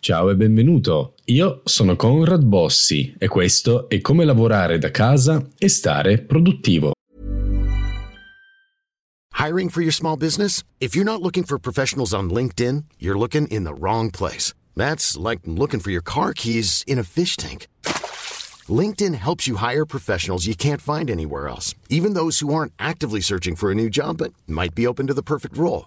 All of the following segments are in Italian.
Ciao e benvenuto. Io sono Conrad Bossi e questo è come lavorare da casa e stare produttivo. Hiring for your small business? If you're not looking for professionals on LinkedIn, you're looking in the wrong place. That's like looking for your car keys in a fish tank. LinkedIn helps you hire professionals you can't find anywhere else, even those who aren't actively searching for a new job but might be open to the perfect role.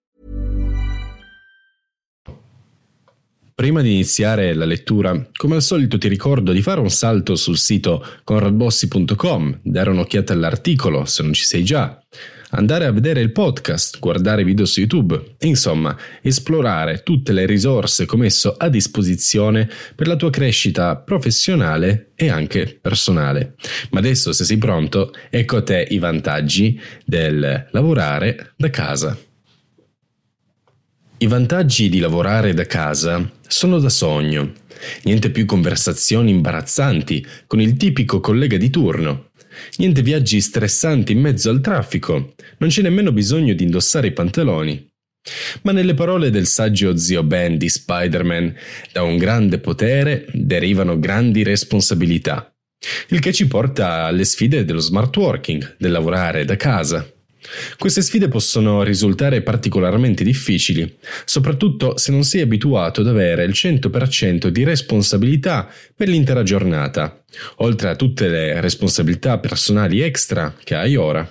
Prima di iniziare la lettura, come al solito ti ricordo di fare un salto sul sito conradbossi.com, dare un'occhiata all'articolo se non ci sei già, andare a vedere il podcast, guardare video su YouTube e insomma esplorare tutte le risorse che ho messo a disposizione per la tua crescita professionale e anche personale. Ma adesso se sei pronto, ecco a te i vantaggi del lavorare da casa. I vantaggi di lavorare da casa sono da sogno. Niente più conversazioni imbarazzanti con il tipico collega di turno. Niente viaggi stressanti in mezzo al traffico. Non c'è nemmeno bisogno di indossare i pantaloni. Ma nelle parole del saggio zio Ben di Spider-Man, da un grande potere derivano grandi responsabilità. Il che ci porta alle sfide dello smart working, del lavorare da casa. Queste sfide possono risultare particolarmente difficili, soprattutto se non sei abituato ad avere il 100% di responsabilità per l'intera giornata, oltre a tutte le responsabilità personali extra che hai ora.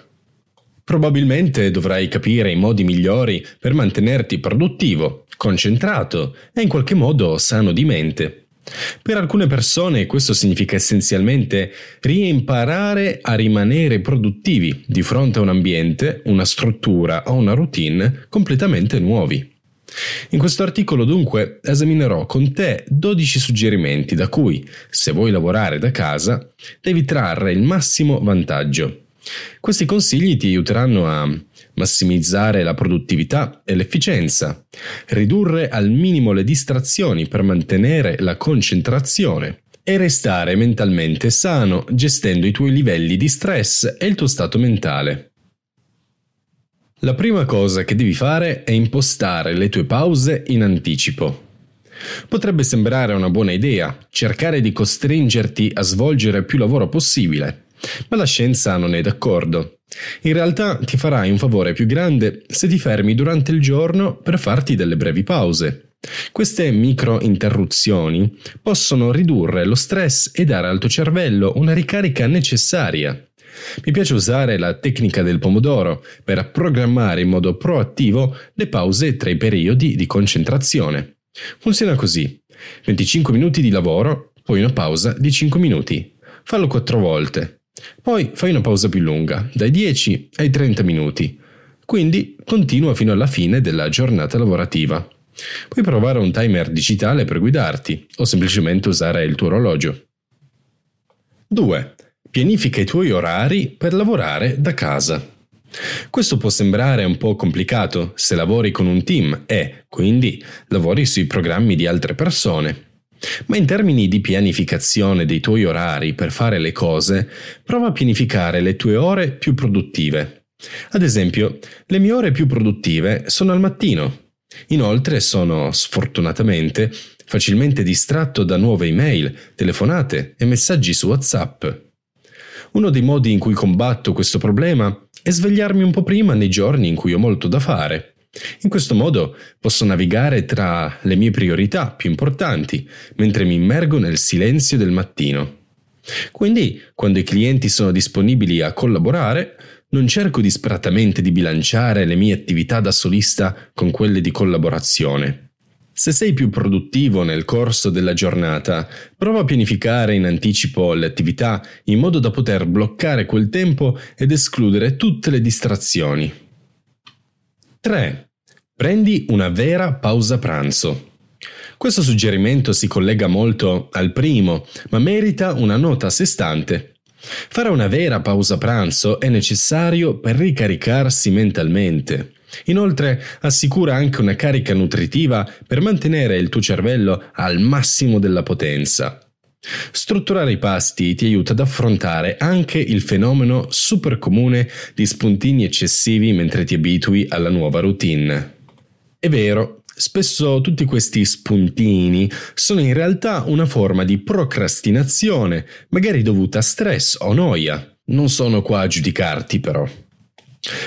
Probabilmente dovrai capire i modi migliori per mantenerti produttivo, concentrato e in qualche modo sano di mente. Per alcune persone questo significa essenzialmente riimparare a rimanere produttivi di fronte a un ambiente, una struttura o una routine completamente nuovi. In questo articolo dunque esaminerò con te 12 suggerimenti da cui, se vuoi lavorare da casa, devi trarre il massimo vantaggio. Questi consigli ti aiuteranno a massimizzare la produttività e l'efficienza, ridurre al minimo le distrazioni per mantenere la concentrazione e restare mentalmente sano gestendo i tuoi livelli di stress e il tuo stato mentale. La prima cosa che devi fare è impostare le tue pause in anticipo. Potrebbe sembrare una buona idea cercare di costringerti a svolgere più lavoro possibile, ma la scienza non è d'accordo. In realtà ti farai un favore più grande se ti fermi durante il giorno per farti delle brevi pause. Queste micro interruzioni possono ridurre lo stress e dare al tuo cervello una ricarica necessaria. Mi piace usare la tecnica del pomodoro per programmare in modo proattivo le pause tra i periodi di concentrazione. Funziona così. 25 minuti di lavoro, poi una pausa di 5 minuti. Fallo 4 volte. Poi fai una pausa più lunga, dai 10 ai 30 minuti. Quindi continua fino alla fine della giornata lavorativa. Puoi provare un timer digitale per guidarti o semplicemente usare il tuo orologio. 2. Pianifica i tuoi orari per lavorare da casa. Questo può sembrare un po' complicato se lavori con un team e, quindi, lavori sui programmi di altre persone. Ma in termini di pianificazione dei tuoi orari per fare le cose, prova a pianificare le tue ore più produttive. Ad esempio, le mie ore più produttive sono al mattino. Inoltre sono, sfortunatamente, facilmente distratto da nuove email, telefonate e messaggi su WhatsApp. Uno dei modi in cui combatto questo problema è svegliarmi un po' prima nei giorni in cui ho molto da fare. In questo modo posso navigare tra le mie priorità più importanti mentre mi immergo nel silenzio del mattino. Quindi, quando i clienti sono disponibili a collaborare, non cerco disperatamente di bilanciare le mie attività da solista con quelle di collaborazione. Se sei più produttivo nel corso della giornata, prova a pianificare in anticipo le attività in modo da poter bloccare quel tempo ed escludere tutte le distrazioni. 3. Prendi una vera pausa pranzo. Questo suggerimento si collega molto al primo, ma merita una nota a sé stante. Fare una vera pausa pranzo è necessario per ricaricarsi mentalmente. Inoltre assicura anche una carica nutritiva per mantenere il tuo cervello al massimo della potenza. Strutturare i pasti ti aiuta ad affrontare anche il fenomeno super comune di spuntini eccessivi mentre ti abitui alla nuova routine. È vero, Spesso tutti questi spuntini sono in realtà una forma di procrastinazione, magari dovuta a stress o noia. Non sono qua a giudicarti però.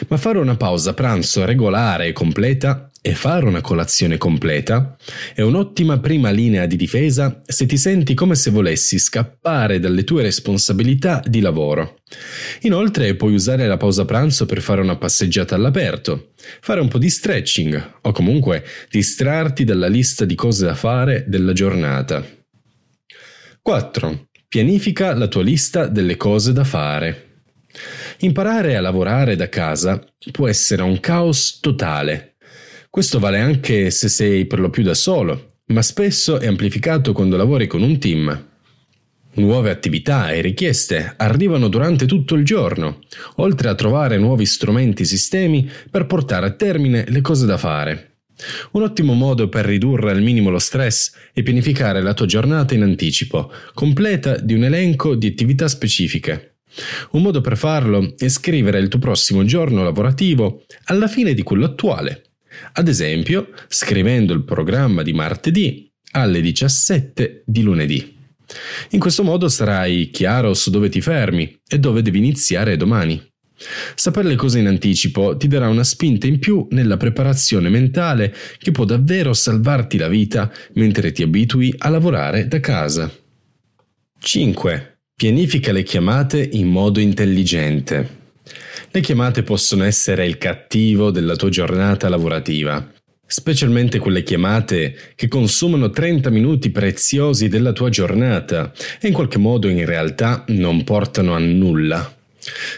Ma fare una pausa pranzo regolare e completa e fare una colazione completa è un'ottima prima linea di difesa se ti senti come se volessi scappare dalle tue responsabilità di lavoro. Inoltre puoi usare la pausa pranzo per fare una passeggiata all'aperto, fare un po' di stretching o comunque distrarti dalla lista di cose da fare della giornata. 4. Pianifica la tua lista delle cose da fare. Imparare a lavorare da casa può essere un caos totale questo vale anche se sei per lo più da solo, ma spesso è amplificato quando lavori con un team. Nuove attività e richieste arrivano durante tutto il giorno, oltre a trovare nuovi strumenti e sistemi per portare a termine le cose da fare. Un ottimo modo per ridurre al minimo lo stress è pianificare la tua giornata in anticipo, completa di un elenco di attività specifiche. Un modo per farlo è scrivere il tuo prossimo giorno lavorativo alla fine di quello attuale ad esempio, scrivendo il programma di martedì alle 17 di lunedì. In questo modo sarai chiaro su dove ti fermi e dove devi iniziare domani. Sapere le cose in anticipo ti darà una spinta in più nella preparazione mentale che può davvero salvarti la vita mentre ti abitui a lavorare da casa. 5. Pianifica le chiamate in modo intelligente. Le chiamate possono essere il cattivo della tua giornata lavorativa, specialmente quelle chiamate che consumano 30 minuti preziosi della tua giornata e in qualche modo in realtà non portano a nulla.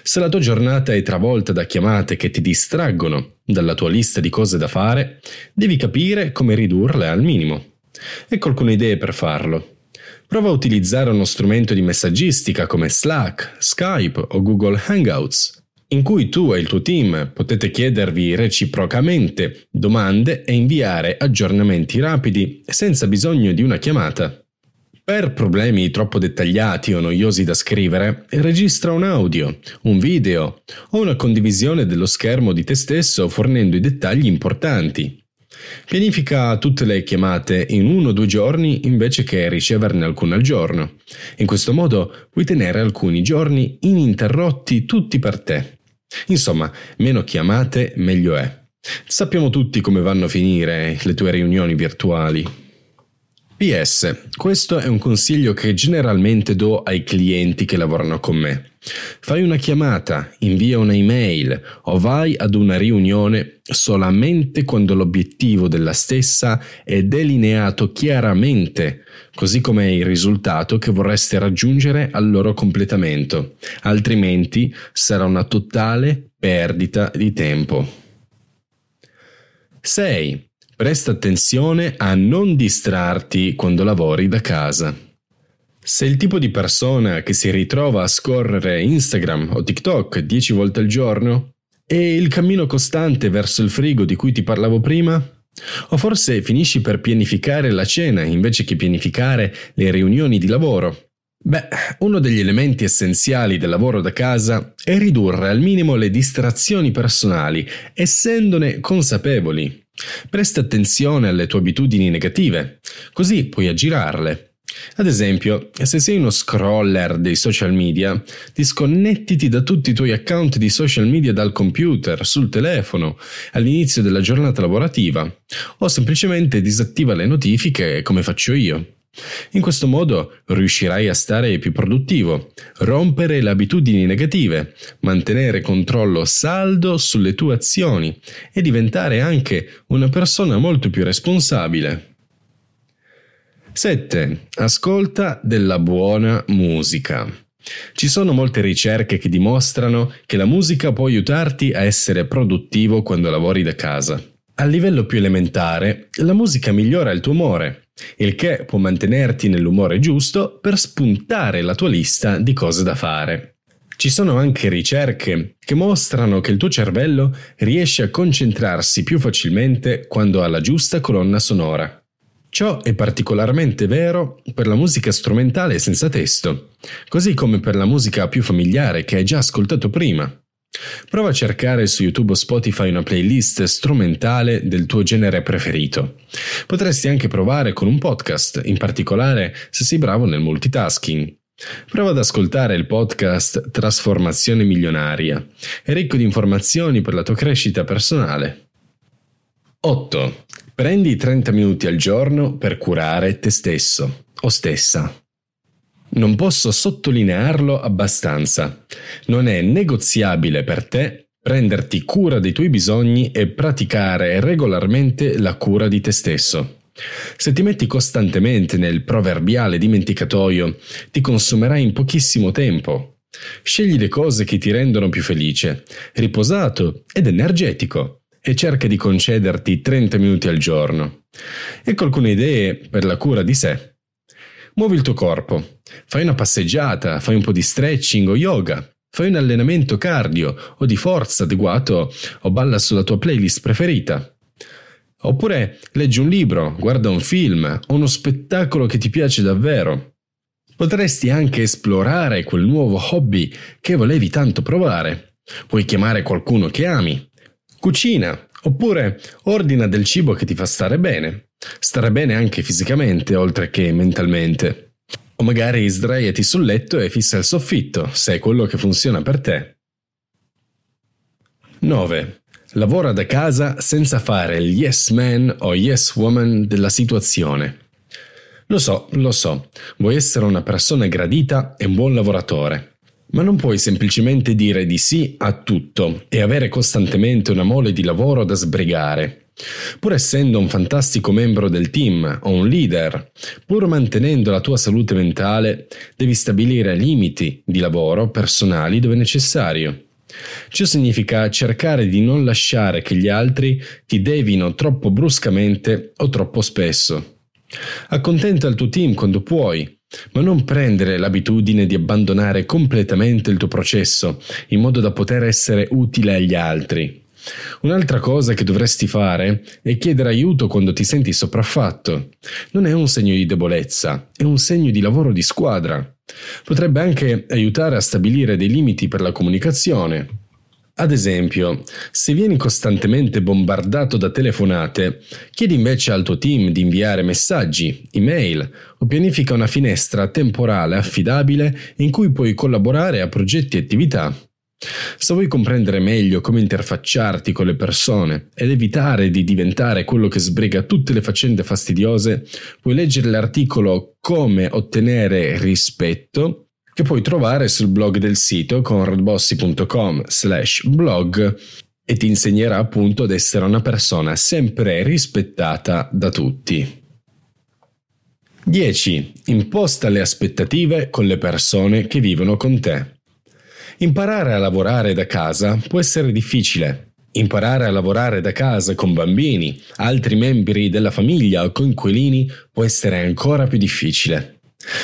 Se la tua giornata è travolta da chiamate che ti distraggono dalla tua lista di cose da fare, devi capire come ridurle al minimo. Ecco alcune idee per farlo. Prova a utilizzare uno strumento di messaggistica come Slack, Skype o Google Hangouts in cui tu e il tuo team potete chiedervi reciprocamente domande e inviare aggiornamenti rapidi senza bisogno di una chiamata. Per problemi troppo dettagliati o noiosi da scrivere, registra un audio, un video o una condivisione dello schermo di te stesso fornendo i dettagli importanti. Pianifica tutte le chiamate in uno o due giorni invece che riceverne alcune al giorno. In questo modo puoi tenere alcuni giorni ininterrotti tutti per te. Insomma, meno chiamate, meglio è. Sappiamo tutti come vanno a finire le tue riunioni virtuali. PS, questo è un consiglio che generalmente do ai clienti che lavorano con me. Fai una chiamata, invia una email o vai ad una riunione solamente quando l'obiettivo della stessa è delineato chiaramente, così come il risultato che vorreste raggiungere al loro completamento, altrimenti sarà una totale perdita di tempo. 6. Presta attenzione a non distrarti quando lavori da casa. Sei il tipo di persona che si ritrova a scorrere Instagram o TikTok 10 volte al giorno? E il cammino costante verso il frigo di cui ti parlavo prima? O forse finisci per pianificare la cena invece che pianificare le riunioni di lavoro? Beh, uno degli elementi essenziali del lavoro da casa è ridurre al minimo le distrazioni personali, essendone consapevoli. Presta attenzione alle tue abitudini negative, così puoi aggirarle. Ad esempio, se sei uno scroller dei social media, disconnettiti da tutti i tuoi account di social media dal computer, sul telefono, all'inizio della giornata lavorativa, o semplicemente disattiva le notifiche come faccio io. In questo modo riuscirai a stare più produttivo, rompere le abitudini negative, mantenere controllo saldo sulle tue azioni e diventare anche una persona molto più responsabile. 7. Ascolta della buona musica. Ci sono molte ricerche che dimostrano che la musica può aiutarti a essere produttivo quando lavori da casa. A livello più elementare, la musica migliora il tuo umore, il che può mantenerti nell'umore giusto per spuntare la tua lista di cose da fare. Ci sono anche ricerche che mostrano che il tuo cervello riesce a concentrarsi più facilmente quando ha la giusta colonna sonora. Ciò è particolarmente vero per la musica strumentale senza testo, così come per la musica più familiare che hai già ascoltato prima. Prova a cercare su YouTube o Spotify una playlist strumentale del tuo genere preferito. Potresti anche provare con un podcast, in particolare se sei bravo nel multitasking. Prova ad ascoltare il podcast Trasformazione milionaria, è ricco di informazioni per la tua crescita personale. 8. Prendi 30 minuti al giorno per curare te stesso o stessa. Non posso sottolinearlo abbastanza. Non è negoziabile per te prenderti cura dei tuoi bisogni e praticare regolarmente la cura di te stesso. Se ti metti costantemente nel proverbiale dimenticatoio, ti consumerai in pochissimo tempo. Scegli le cose che ti rendono più felice, riposato ed energetico e cerca di concederti 30 minuti al giorno. Ecco alcune idee per la cura di sé. Muovi il tuo corpo, fai una passeggiata, fai un po' di stretching o yoga, fai un allenamento cardio o di forza adeguato o balla sulla tua playlist preferita. Oppure leggi un libro, guarda un film o uno spettacolo che ti piace davvero. Potresti anche esplorare quel nuovo hobby che volevi tanto provare. Puoi chiamare qualcuno che ami, Cucina, oppure ordina del cibo che ti fa stare bene. Stare bene anche fisicamente, oltre che mentalmente. O magari sdraiati sul letto e fissa il soffitto, se è quello che funziona per te. 9. Lavora da casa senza fare il yes man o yes woman della situazione. Lo so, lo so, vuoi essere una persona gradita e un buon lavoratore. Ma non puoi semplicemente dire di sì a tutto e avere costantemente una mole di lavoro da sbrigare. Pur essendo un fantastico membro del team o un leader, pur mantenendo la tua salute mentale, devi stabilire limiti di lavoro personali dove necessario. Ciò significa cercare di non lasciare che gli altri ti devino troppo bruscamente o troppo spesso. Accontenta il tuo team quando puoi, ma non prendere l'abitudine di abbandonare completamente il tuo processo in modo da poter essere utile agli altri. Un'altra cosa che dovresti fare è chiedere aiuto quando ti senti sopraffatto. Non è un segno di debolezza, è un segno di lavoro di squadra. Potrebbe anche aiutare a stabilire dei limiti per la comunicazione, ad esempio, se vieni costantemente bombardato da telefonate, chiedi invece al tuo team di inviare messaggi, email o pianifica una finestra temporale affidabile in cui puoi collaborare a progetti e attività. Se vuoi comprendere meglio come interfacciarti con le persone ed evitare di diventare quello che sbrega tutte le faccende fastidiose, puoi leggere l'articolo Come ottenere rispetto che puoi trovare sul blog del sito conradbossi.com slash blog e ti insegnerà appunto ad essere una persona sempre rispettata da tutti. 10. Imposta le aspettative con le persone che vivono con te. Imparare a lavorare da casa può essere difficile. Imparare a lavorare da casa con bambini, altri membri della famiglia o coinquilini può essere ancora più difficile.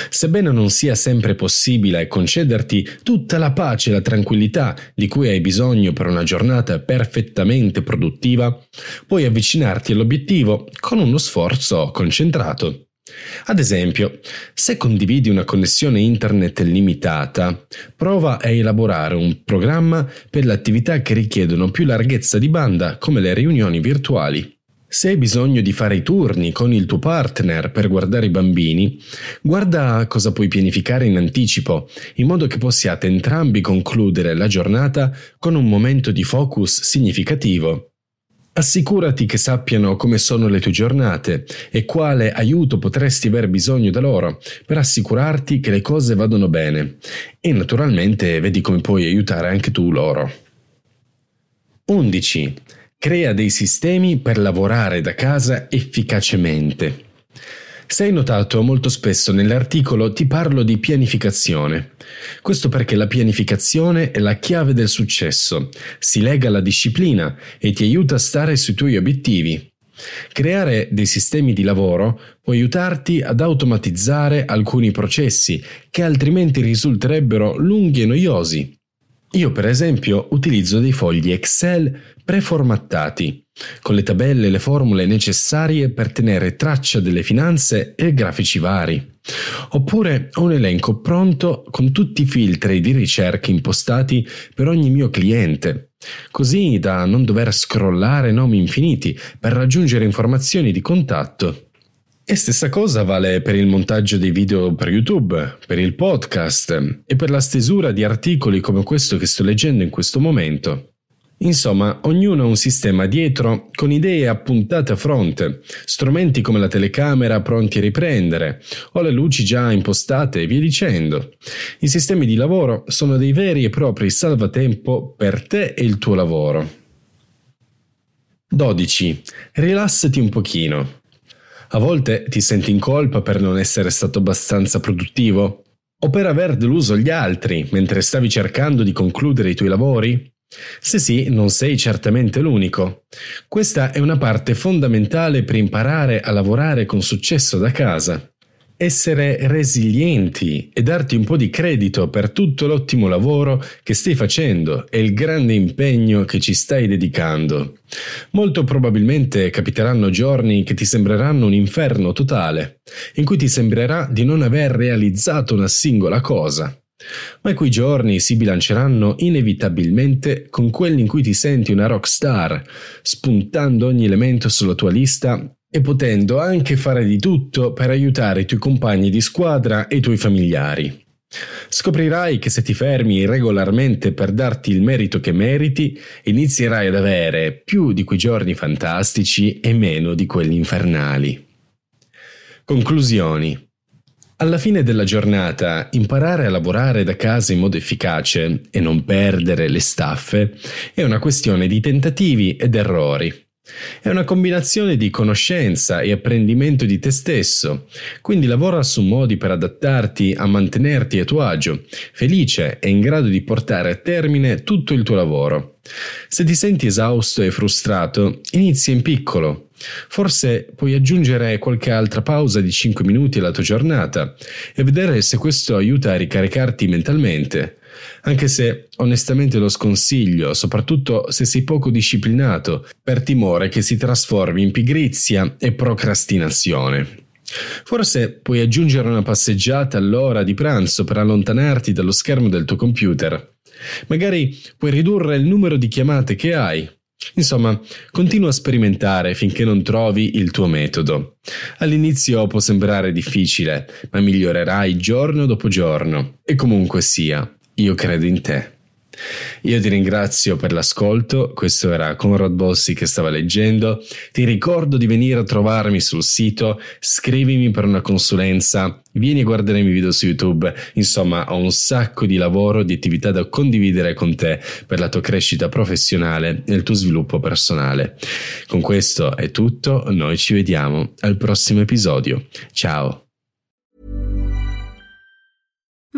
Sebbene non sia sempre possibile concederti tutta la pace e la tranquillità di cui hai bisogno per una giornata perfettamente produttiva, puoi avvicinarti all'obiettivo con uno sforzo concentrato. Ad esempio, se condividi una connessione internet limitata, prova a elaborare un programma per le attività che richiedono più larghezza di banda come le riunioni virtuali. Se hai bisogno di fare i turni con il tuo partner per guardare i bambini, guarda cosa puoi pianificare in anticipo, in modo che possiate entrambi concludere la giornata con un momento di focus significativo. Assicurati che sappiano come sono le tue giornate e quale aiuto potresti aver bisogno da loro per assicurarti che le cose vadano bene e naturalmente vedi come puoi aiutare anche tu loro. 11. Crea dei sistemi per lavorare da casa efficacemente. Se hai notato, molto spesso nell'articolo ti parlo di pianificazione. Questo perché la pianificazione è la chiave del successo, si lega alla disciplina e ti aiuta a stare sui tuoi obiettivi. Creare dei sistemi di lavoro può aiutarti ad automatizzare alcuni processi che altrimenti risulterebbero lunghi e noiosi. Io per esempio utilizzo dei fogli Excel preformattati, con le tabelle e le formule necessarie per tenere traccia delle finanze e grafici vari. Oppure un elenco pronto con tutti i filtri di ricerca impostati per ogni mio cliente, così da non dover scrollare nomi infiniti per raggiungere informazioni di contatto. E stessa cosa vale per il montaggio dei video per YouTube, per il podcast e per la stesura di articoli come questo che sto leggendo in questo momento. Insomma, ognuno ha un sistema dietro con idee appuntate a fronte, strumenti come la telecamera pronti a riprendere o le luci già impostate e via dicendo. I sistemi di lavoro sono dei veri e propri salvatempo per te e il tuo lavoro. 12. Rilassati un pochino. A volte ti senti in colpa per non essere stato abbastanza produttivo? O per aver deluso gli altri mentre stavi cercando di concludere i tuoi lavori? Se sì, non sei certamente l'unico. Questa è una parte fondamentale per imparare a lavorare con successo da casa essere resilienti e darti un po' di credito per tutto l'ottimo lavoro che stai facendo e il grande impegno che ci stai dedicando. Molto probabilmente capiteranno giorni che ti sembreranno un inferno totale, in cui ti sembrerà di non aver realizzato una singola cosa. Ma quei giorni si bilanceranno inevitabilmente con quelli in cui ti senti una rock star, spuntando ogni elemento sulla tua lista e potendo anche fare di tutto per aiutare i tuoi compagni di squadra e i tuoi familiari. Scoprirai che se ti fermi regolarmente per darti il merito che meriti, inizierai ad avere più di quei giorni fantastici e meno di quelli infernali. Conclusioni. Alla fine della giornata, imparare a lavorare da casa in modo efficace e non perdere le staffe è una questione di tentativi ed errori. È una combinazione di conoscenza e apprendimento di te stesso, quindi lavora su modi per adattarti a mantenerti a tuo agio, felice e in grado di portare a termine tutto il tuo lavoro. Se ti senti esausto e frustrato, inizia in piccolo. Forse puoi aggiungere qualche altra pausa di 5 minuti alla tua giornata e vedere se questo aiuta a ricaricarti mentalmente anche se onestamente lo sconsiglio, soprattutto se sei poco disciplinato, per timore che si trasformi in pigrizia e procrastinazione. Forse puoi aggiungere una passeggiata all'ora di pranzo per allontanarti dallo schermo del tuo computer. Magari puoi ridurre il numero di chiamate che hai. Insomma, continua a sperimentare finché non trovi il tuo metodo. All'inizio può sembrare difficile, ma migliorerai giorno dopo giorno. E comunque sia, io credo in te. Io ti ringrazio per l'ascolto, questo era Conrad Bossi che stava leggendo, ti ricordo di venire a trovarmi sul sito, scrivimi per una consulenza, vieni a guardare i miei video su YouTube, insomma ho un sacco di lavoro, di attività da condividere con te per la tua crescita professionale e il tuo sviluppo personale. Con questo è tutto, noi ci vediamo al prossimo episodio, ciao!